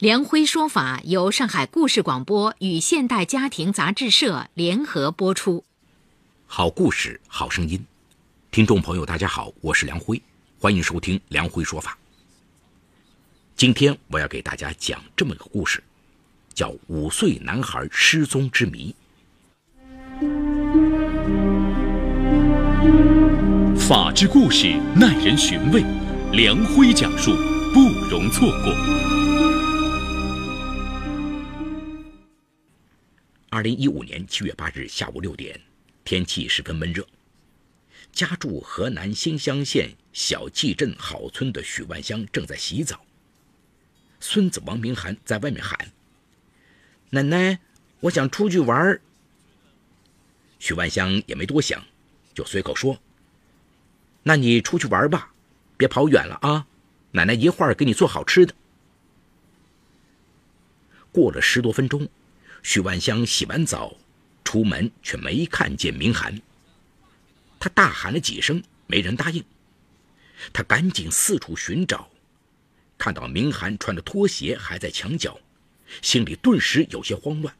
梁辉说法由上海故事广播与现代家庭杂志社联合播出。好故事，好声音，听众朋友，大家好，我是梁辉，欢迎收听梁辉说法。今天我要给大家讲这么个故事，叫《五岁男孩失踪之谜》。法治故事耐人寻味，梁辉讲述不容错过。二零一五年七月八日下午六点，天气十分闷热。家住河南新乡县小季镇郝村的许万香正在洗澡。孙子王明涵在外面喊：“奶奶，我想出去玩。”许万香也没多想，就随口说：“那你出去玩吧，别跑远了啊！奶奶一会儿给你做好吃的。”过了十多分钟。许万香洗完澡，出门却没看见明涵。他大喊了几声，没人答应。他赶紧四处寻找，看到明涵穿着拖鞋还在墙角，心里顿时有些慌乱。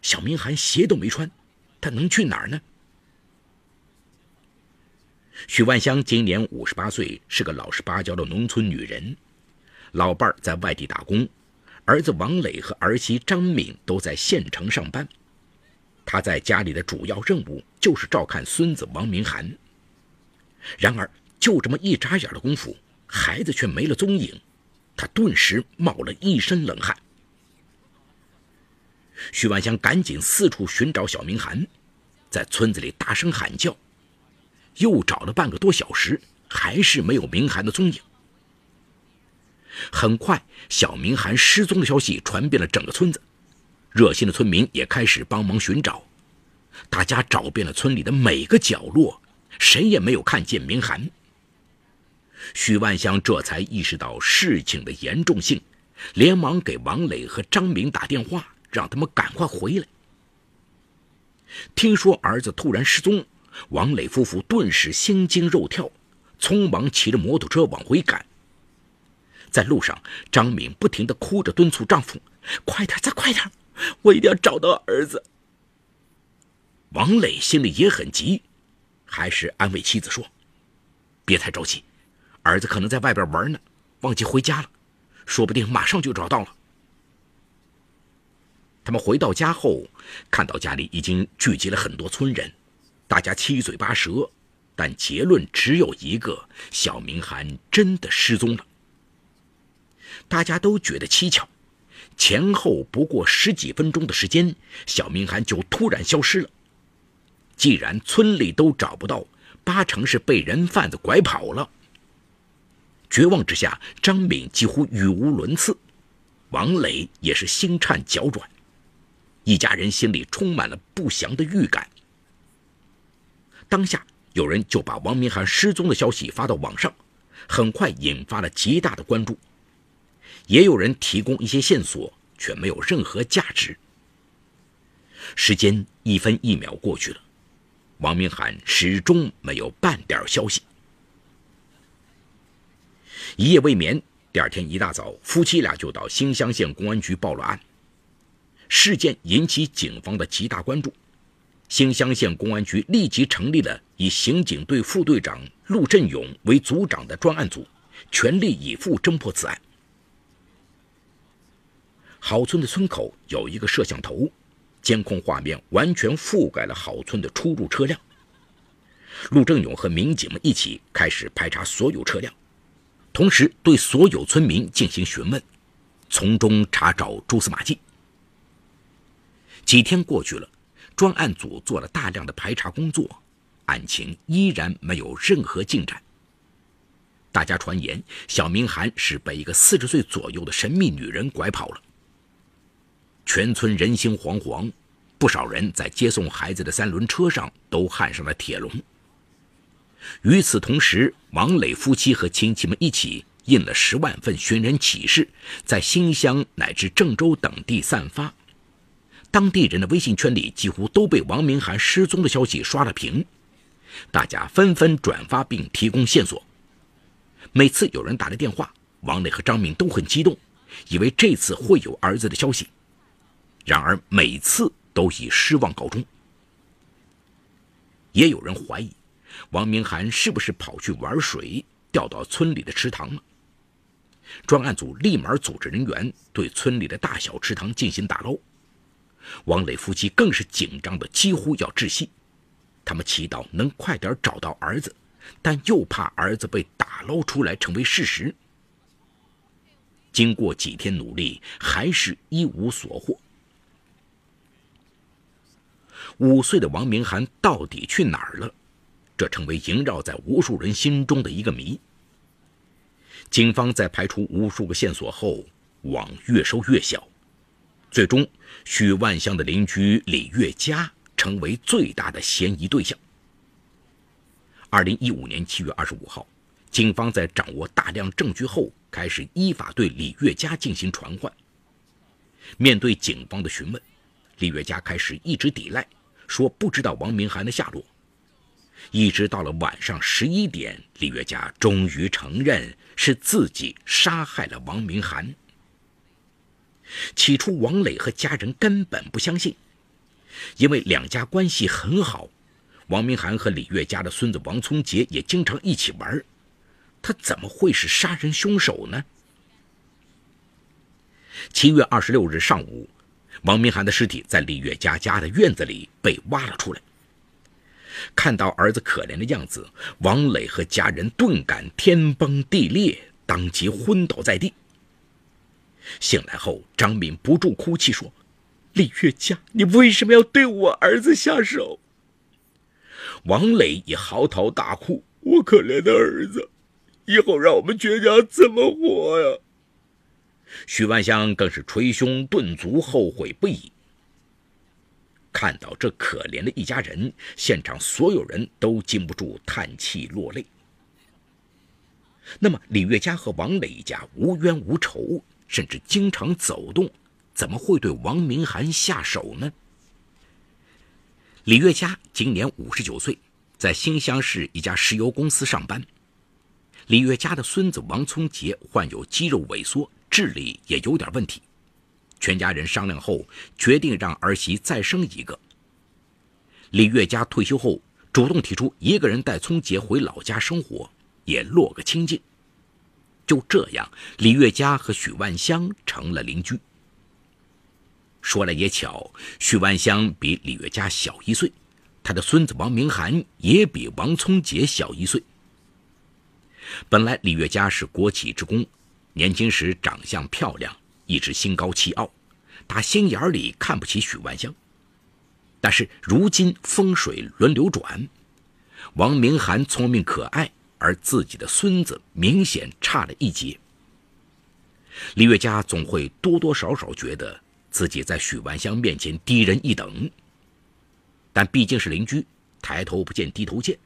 小明涵鞋都没穿，他能去哪儿呢？许万香今年五十八岁，是个老实巴交的农村女人，老伴儿在外地打工。儿子王磊和儿媳张敏都在县城上班，他在家里的主要任务就是照看孙子王明涵。然而，就这么一眨眼的功夫，孩子却没了踪影，他顿时冒了一身冷汗。徐万香赶紧四处寻找小明涵，在村子里大声喊叫，又找了半个多小时，还是没有明涵的踪影。很快，小明涵失踪的消息传遍了整个村子，热心的村民也开始帮忙寻找。大家找遍了村里的每个角落，谁也没有看见明涵。许万香这才意识到事情的严重性，连忙给王磊和张明打电话，让他们赶快回来。听说儿子突然失踪，王磊夫妇顿时心惊肉跳，匆忙骑着摩托车往回赶。在路上，张敏不停地哭着敦促丈夫：“快点，再快点，我一定要找到儿子。”王磊心里也很急，还是安慰妻子说：“别太着急，儿子可能在外边玩呢，忘记回家了，说不定马上就找到了。”他们回到家后，看到家里已经聚集了很多村人，大家七嘴八舌，但结论只有一个：小明涵真的失踪了。大家都觉得蹊跷，前后不过十几分钟的时间，小明涵就突然消失了。既然村里都找不到，八成是被人贩子拐跑了。绝望之下，张敏几乎语无伦次，王磊也是心颤脚软，一家人心里充满了不祥的预感。当下，有人就把王明涵失踪的消息发到网上，很快引发了极大的关注。也有人提供一些线索，却没有任何价值。时间一分一秒过去了，王明涵始终没有半点消息。一夜未眠，第二天一大早，夫妻俩就到新乡县公安局报了案。事件引起警方的极大关注，新乡县公安局立即成立了以刑警队副队长陆振勇为组长的专案组，全力以赴侦破此案。郝村的村口有一个摄像头，监控画面完全覆盖了郝村的出入车辆。陆正勇和民警们一起开始排查所有车辆，同时对所有村民进行询问，从中查找蛛丝马迹。几天过去了，专案组做了大量的排查工作，案情依然没有任何进展。大家传言，小明涵是被一个四十岁左右的神秘女人拐跑了。全村人心惶惶，不少人在接送孩子的三轮车上都焊上了铁笼。与此同时，王磊夫妻和亲戚们一起印了十万份寻人启事，在新乡乃至郑州等地散发。当地人的微信圈里几乎都被王明涵失踪的消息刷了屏，大家纷纷转发并提供线索。每次有人打来电话，王磊和张敏都很激动，以为这次会有儿子的消息。然而每次都以失望告终。也有人怀疑，王明涵是不是跑去玩水，掉到村里的池塘了？专案组立马组织人员对村里的大小池塘进行打捞。王磊夫妻更是紧张的几乎要窒息，他们祈祷能快点找到儿子，但又怕儿子被打捞出来成为事实。经过几天努力，还是一无所获。五岁的王明涵到底去哪儿了？这成为萦绕在无数人心中的一个谜。警方在排除无数个线索后，网越收越小，最终许万香的邻居李月佳成为最大的嫌疑对象。二零一五年七月二十五号，警方在掌握大量证据后，开始依法对李月佳进行传唤。面对警方的询问，李月佳开始一直抵赖。说不知道王明涵的下落，一直到了晚上十一点，李月佳终于承认是自己杀害了王明涵。起初，王磊和家人根本不相信，因为两家关系很好，王明涵和李月佳的孙子王聪杰也经常一起玩，他怎么会是杀人凶手呢？七月二十六日上午。王明涵的尸体在李月佳家的院子里被挖了出来。看到儿子可怜的样子，王磊和家人顿感天崩地裂，当即昏倒在地。醒来后，张敏不住哭泣说：“李月佳，你为什么要对我儿子下手？”王磊也嚎啕大哭：“我可怜的儿子，以后让我们全家怎么活呀？”许万香更是捶胸顿足，后悔不已。看到这可怜的一家人，现场所有人都禁不住叹气落泪。那么，李月佳和王磊一家无冤无仇，甚至经常走动，怎么会对王明涵下手呢？李月佳今年五十九岁，在新乡市一家石油公司上班。李月佳的孙子王聪杰患有肌肉萎缩。智力也有点问题，全家人商量后决定让儿媳再生一个。李月佳退休后主动提出一个人带聪杰回老家生活，也落个清净。就这样，李月佳和许万香成了邻居。说来也巧，许万香比李月佳小一岁，他的孙子王明涵也比王聪杰小一岁。本来李月佳是国企职工。年轻时长相漂亮，一直心高气傲，打心眼里看不起许万香。但是如今风水轮流转，王明涵聪明可爱，而自己的孙子明显差了一截。李月佳总会多多少少觉得自己在许万香面前低人一等，但毕竟是邻居，抬头不见低头见，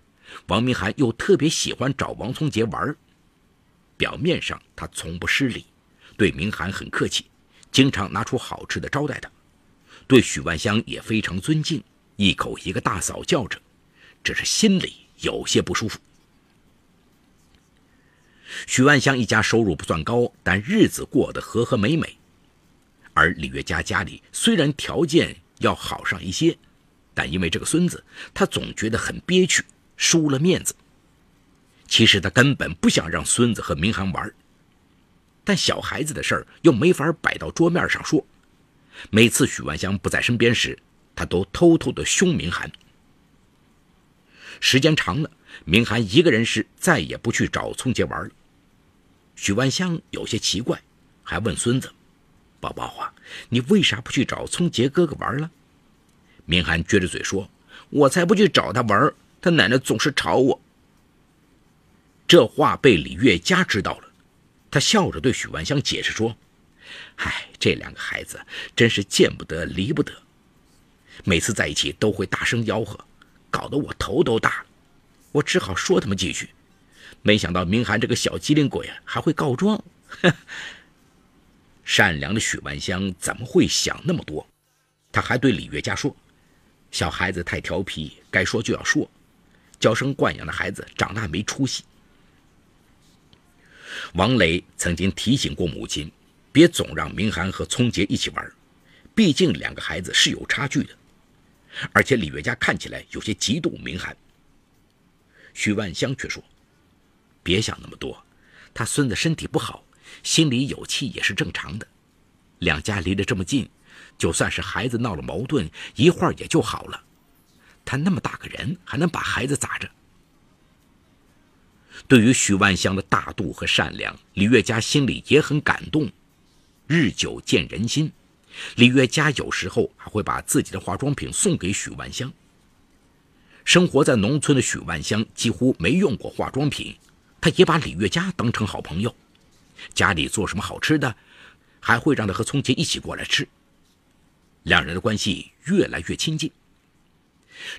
王明涵又特别喜欢找王聪杰玩表面上他从不失礼，对明涵很客气，经常拿出好吃的招待他；对许万香也非常尊敬，一口一个大嫂叫着，只是心里有些不舒服。许万香一家收入不算高，但日子过得和和美美，而李月佳家里虽然条件要好上一些，但因为这个孙子，他总觉得很憋屈，输了面子。其实他根本不想让孙子和明涵玩，但小孩子的事儿又没法摆到桌面上说。每次许万香不在身边时，他都偷偷的凶明涵。时间长了，明涵一个人时再也不去找聪杰玩了。许万香有些奇怪，还问孙子：“宝宝啊，你为啥不去找聪杰哥哥玩了？”明涵撅着嘴说：“我才不去找他玩，他奶奶总是吵我。”这话被李月佳知道了，他笑着对许万香解释说：“唉，这两个孩子真是见不得离不得。”每次在一起都会大声吆喝，搞得我头都大了。我只好说他们几句，没想到明涵这个小机灵鬼，还会告状。善良的许万香怎么会想那么多？他还对李月佳说：“小孩子太调皮，该说就要说，娇生惯养的孩子长大没出息。”王磊曾经提醒过母亲，别总让明涵和聪杰一起玩，毕竟两个孩子是有差距的。而且李月佳看起来有些嫉妒明涵。徐万香却说：“别想那么多，他孙子身体不好，心里有气也是正常的。两家离得这么近，就算是孩子闹了矛盾，一会儿也就好了。他那么大个人，还能把孩子咋着？”对于许万香的大度和善良，李月佳心里也很感动。日久见人心，李月佳有时候还会把自己的化妆品送给许万香。生活在农村的许万香几乎没用过化妆品，她也把李月佳当成好朋友。家里做什么好吃的，还会让她和聪杰一起过来吃。两人的关系越来越亲近。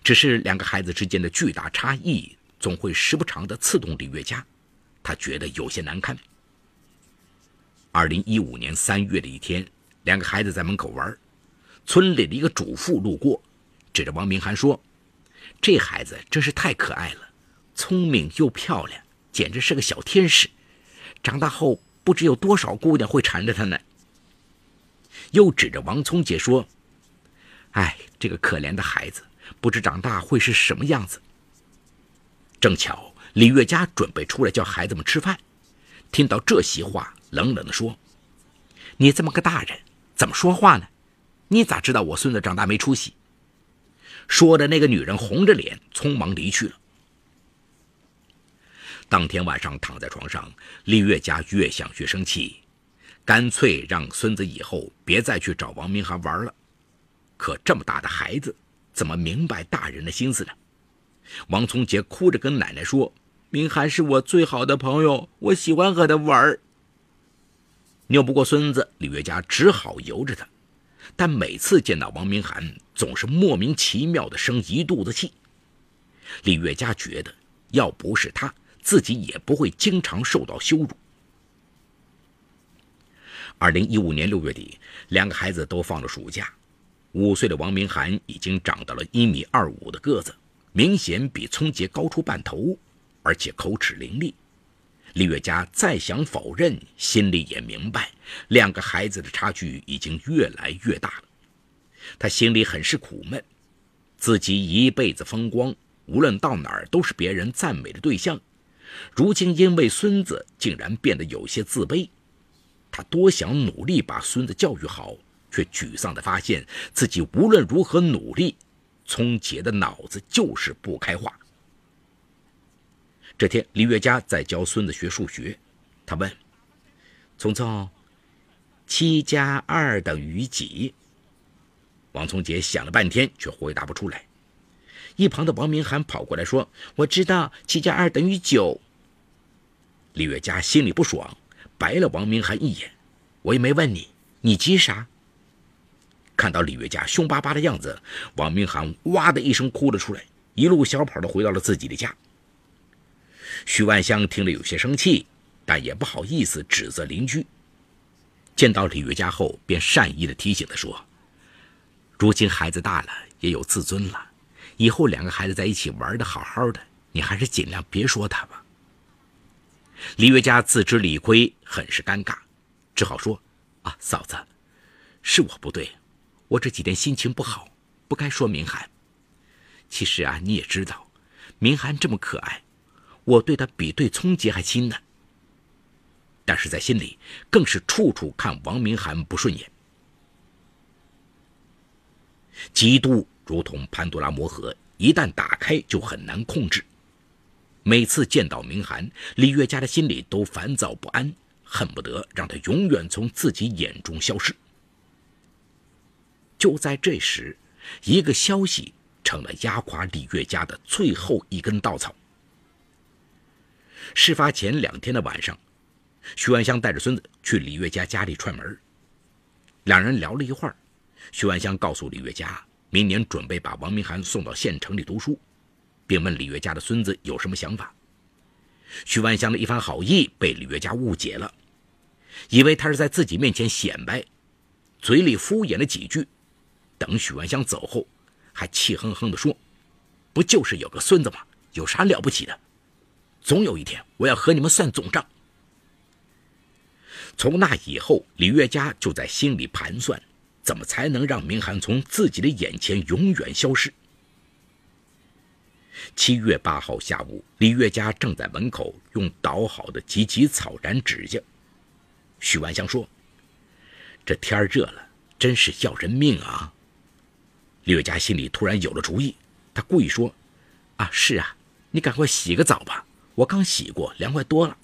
只是两个孩子之间的巨大差异。总会时不常的刺痛李月佳，他觉得有些难堪。二零一五年三月的一天，两个孩子在门口玩，村里的一个主妇路过，指着王明涵说：“这孩子真是太可爱了，聪明又漂亮，简直是个小天使。长大后不知有多少姑娘会缠着他呢。”又指着王聪杰说：“哎，这个可怜的孩子，不知长大会是什么样子。”正巧李月佳准备出来叫孩子们吃饭，听到这席话，冷冷地说：“你这么个大人，怎么说话呢？你咋知道我孙子长大没出息？”说的那个女人红着脸，匆忙离去了。当天晚上躺在床上，李月佳越想越生气，干脆让孙子以后别再去找王明涵玩了。可这么大的孩子，怎么明白大人的心思呢？王聪杰哭着跟奶奶说：“明涵是我最好的朋友，我喜欢和他玩。”拗不过孙子，李月佳只好由着他。但每次见到王明涵，总是莫名其妙的生一肚子气。李月佳觉得，要不是他，自己也不会经常受到羞辱。二零一五年六月底，两个孩子都放了暑假，五岁的王明涵已经长到了一米二五的个子。明显比聪杰高出半头，而且口齿伶俐。李月佳再想否认，心里也明白，两个孩子的差距已经越来越大了。他心里很是苦闷，自己一辈子风光，无论到哪儿都是别人赞美的对象，如今因为孙子，竟然变得有些自卑。他多想努力把孙子教育好，却沮丧地发现自己无论如何努力。聪杰的脑子就是不开化。这天，李月佳在教孙子学数学，他问：“聪聪，七加二等于几？”王聪杰想了半天，却回答不出来。一旁的王明涵跑过来说：“我知道，七加二等于九。”李月佳心里不爽，白了王明涵一眼：“我也没问你，你急啥？”看到李月佳凶巴巴的样子，王明涵哇的一声哭了出来，一路小跑的回到了自己的家。徐万香听了有些生气，但也不好意思指责邻居。见到李月佳后，便善意的提醒他说：“如今孩子大了，也有自尊了，以后两个孩子在一起玩的好好的，你还是尽量别说他吧。”李月佳自知理亏，很是尴尬，只好说：“啊，嫂子，是我不对。”我这几天心情不好，不该说明涵。其实啊，你也知道，明涵这么可爱，我对她比对聪杰还亲呢。但是在心里，更是处处看王明涵不顺眼。嫉妒如同潘多拉魔盒，一旦打开就很难控制。每次见到明涵，李月佳的心里都烦躁不安，恨不得让他永远从自己眼中消失。就在这时，一个消息成了压垮李月家的最后一根稻草。事发前两天的晚上，徐万香带着孙子去李月家家里串门。两人聊了一会儿，徐万香告诉李月家，明年准备把王明涵送到县城里读书，并问李月家的孙子有什么想法。徐万香的一番好意被李月家误解了，以为他是在自己面前显摆，嘴里敷衍了几句。等许万香走后，还气哼哼地说：“不就是有个孙子吗？有啥了不起的？总有一天我要和你们算总账。”从那以后，李月家就在心里盘算，怎么才能让明涵从自己的眼前永远消失。七月八号下午，李月家正在门口用捣好的芨芨草染指甲。许万香说：“这天热了，真是要人命啊！”李月家心里突然有了主意，他故意说：“啊，是啊，你赶快洗个澡吧，我刚洗过，凉快多了。”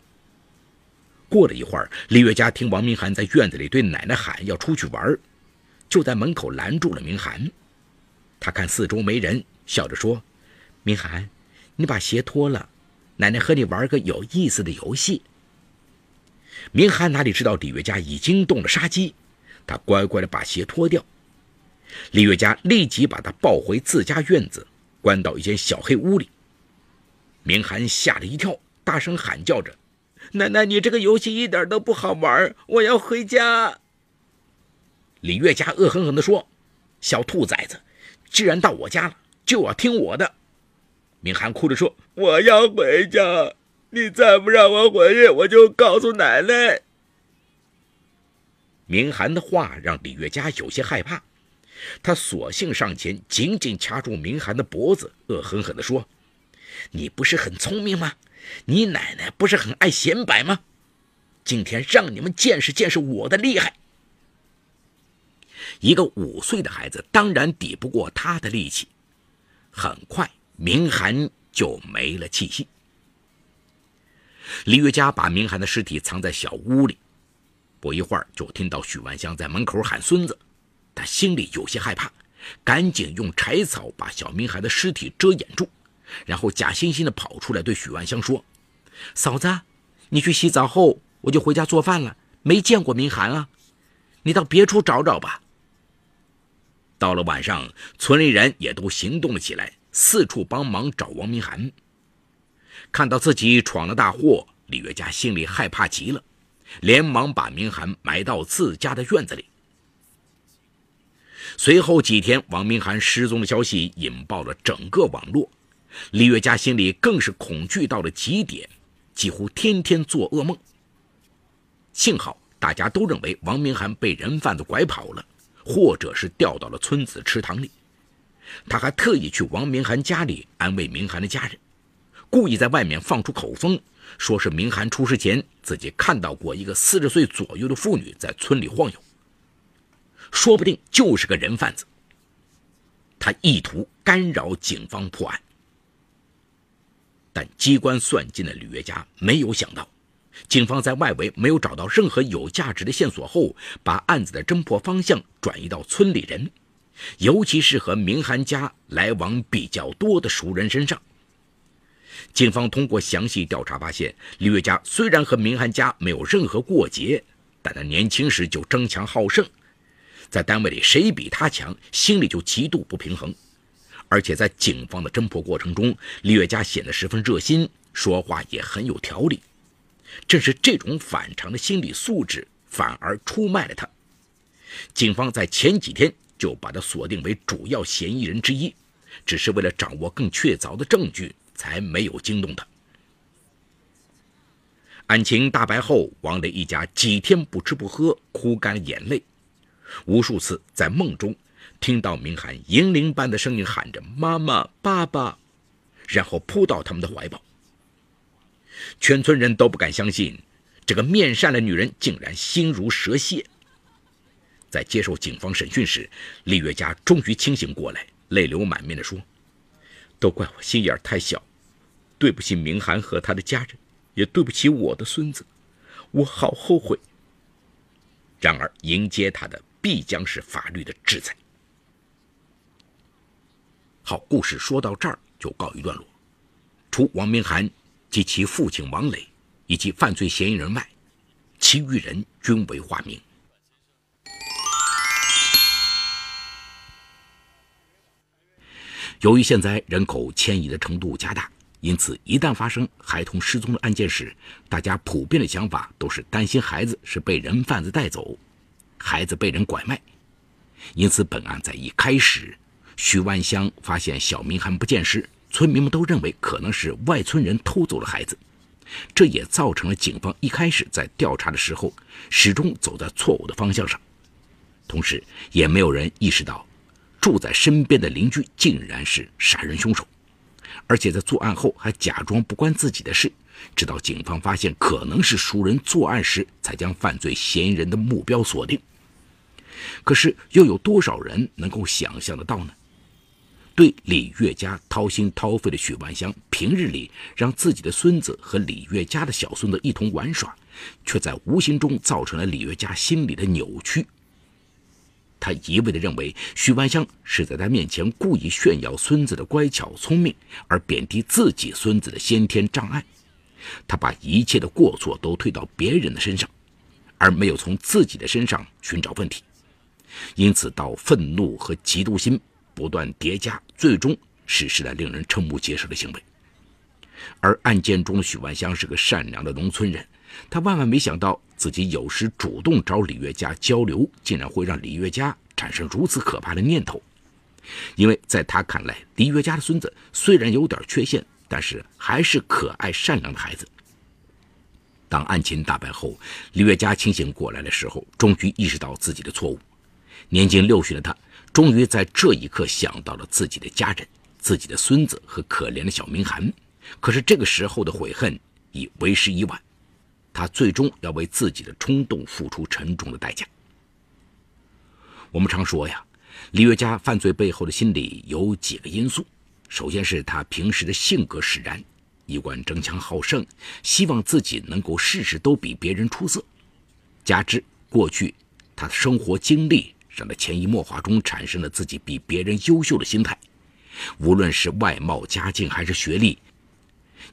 过了一会儿，李月家听王明涵在院子里对奶奶喊要出去玩，就在门口拦住了明涵。他看四周没人，笑着说。明涵，你把鞋脱了，奶奶和你玩个有意思的游戏。明涵哪里知道李月家已经动了杀机，他乖乖的把鞋脱掉。李月家立即把他抱回自家院子，关到一间小黑屋里。明涵吓了一跳，大声喊叫着：“奶奶，你这个游戏一点都不好玩，我要回家。”李月家恶狠狠地说：“小兔崽子，既然到我家了，就要听我的。”明涵哭着说：“我要回家，你再不让我回去，我就告诉奶奶。”明涵的话让李月家有些害怕，他索性上前，紧紧掐住明涵的脖子，恶狠狠地说：“你不是很聪明吗？你奶奶不是很爱显摆吗？今天让你们见识见识我的厉害！”一个五岁的孩子当然抵不过他的力气，很快。明涵就没了气息。李月家把明涵的尸体藏在小屋里，不一会儿就听到许万香在门口喊孙子，他心里有些害怕，赶紧用柴草把小明涵的尸体遮掩住，然后假惺惺地跑出来对许万香说：“嫂子，你去洗澡后，我就回家做饭了，没见过明涵啊，你到别处找找吧。”到了晚上，村里人也都行动了起来。四处帮忙找王明涵。看到自己闯了大祸，李月家心里害怕极了，连忙把明涵埋到自家的院子里。随后几天，王明涵失踪的消息引爆了整个网络，李月家心里更是恐惧到了极点，几乎天天做噩梦。幸好大家都认为王明涵被人贩子拐跑了，或者是掉到了村子池塘里。他还特意去王明涵家里安慰明涵的家人，故意在外面放出口风，说是明涵出事前自己看到过一个四十岁左右的妇女在村里晃悠，说不定就是个人贩子。他意图干扰警方破案，但机关算尽的吕月家没有想到，警方在外围没有找到任何有价值的线索后，把案子的侦破方向转移到村里人。尤其是和明涵家来往比较多的熟人身上，警方通过详细调查发现，吕月家虽然和明涵家没有任何过节，但他年轻时就争强好胜，在单位里谁比他强，心里就极度不平衡。而且在警方的侦破过程中，李月家显得十分热心，说话也很有条理。正是这种反常的心理素质，反而出卖了他。警方在前几天。就把他锁定为主要嫌疑人之一，只是为了掌握更确凿的证据，才没有惊动他。案情大白后，王雷一家几天不吃不喝，哭干了眼泪，无数次在梦中听到明涵银铃般的声音喊着“妈妈、爸爸”，然后扑到他们的怀抱。全村人都不敢相信，这个面善的女人竟然心如蛇蝎。在接受警方审讯时，李月家终于清醒过来，泪流满面地说：“都怪我心眼太小，对不起明涵和他的家人，也对不起我的孙子，我好后悔。”然而，迎接他的必将是法律的制裁。好，故事说到这儿就告一段落。除王明涵及其父亲王磊以及犯罪嫌疑人外，其余人均为化名。由于现在人口迁移的程度加大，因此一旦发生孩童失踪的案件时，大家普遍的想法都是担心孩子是被人贩子带走，孩子被人拐卖。因此，本案在一开始，徐万香发现小明还不见时，村民们都认为可能是外村人偷走了孩子，这也造成了警方一开始在调查的时候始终走在错误的方向上。同时，也没有人意识到，住在身边的邻居竟然是杀人凶手，而且在作案后还假装不关自己的事，直到警方发现可能是熟人作案时，才将犯罪嫌疑人的目标锁定。可是，又有多少人能够想象得到呢？对李月家掏心掏肺的许万香，平日里让自己的孙子和李月家的小孙子一同玩耍，却在无形中造成了李月家心里的扭曲。他一味地认为许万香是在他面前故意炫耀孙子的乖巧聪明，而贬低自己孙子的先天障碍。他把一切的过错都推到别人的身上，而没有从自己的身上寻找问题。因此，到愤怒和嫉妒心不断叠加，最终实施了令人瞠目结舌的行为。而案件中的许万香是个善良的农村人，他万万没想到自己有时主动找李月家交流，竟然会让李月家产生如此可怕的念头。因为在他看来，李月家的孙子虽然有点缺陷，但是还是可爱善良的孩子。当案情大白后，李月家清醒过来的时候，终于意识到自己的错误。年近六旬的他，终于在这一刻想到了自己的家人、自己的孙子和可怜的小明涵。可是这个时候的悔恨已为时已晚，他最终要为自己的冲动付出沉重的代价。我们常说呀，李月佳犯罪背后的心理有几个因素：首先是他平时的性格使然，一贯争强好胜，希望自己能够事事都比别人出色；加之过去他的生活经历。让他潜移默化中产生了自己比别人优秀的心态，无论是外貌、家境还是学历。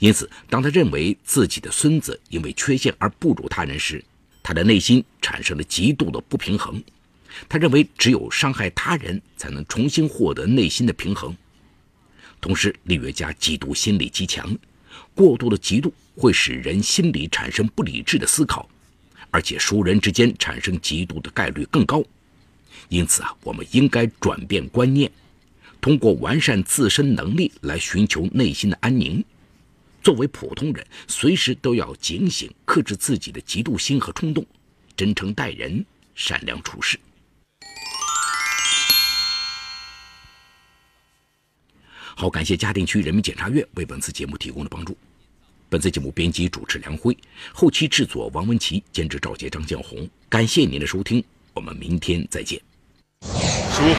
因此，当他认为自己的孙子因为缺陷而不如他人时，他的内心产生了极度的不平衡。他认为只有伤害他人，才能重新获得内心的平衡。同时，李月家嫉妒心理极强，过度的嫉妒会使人心里产生不理智的思考，而且熟人之间产生嫉妒的概率更高。因此啊，我们应该转变观念，通过完善自身能力来寻求内心的安宁。作为普通人，随时都要警醒，克制自己的嫉妒心和冲动，真诚待人，善良处事。好，感谢嘉定区人民检察院为本次节目提供的帮助。本次节目编辑主持梁辉，后期制作王文琪，监制赵杰、张建红。感谢您的收听，我们明天再见。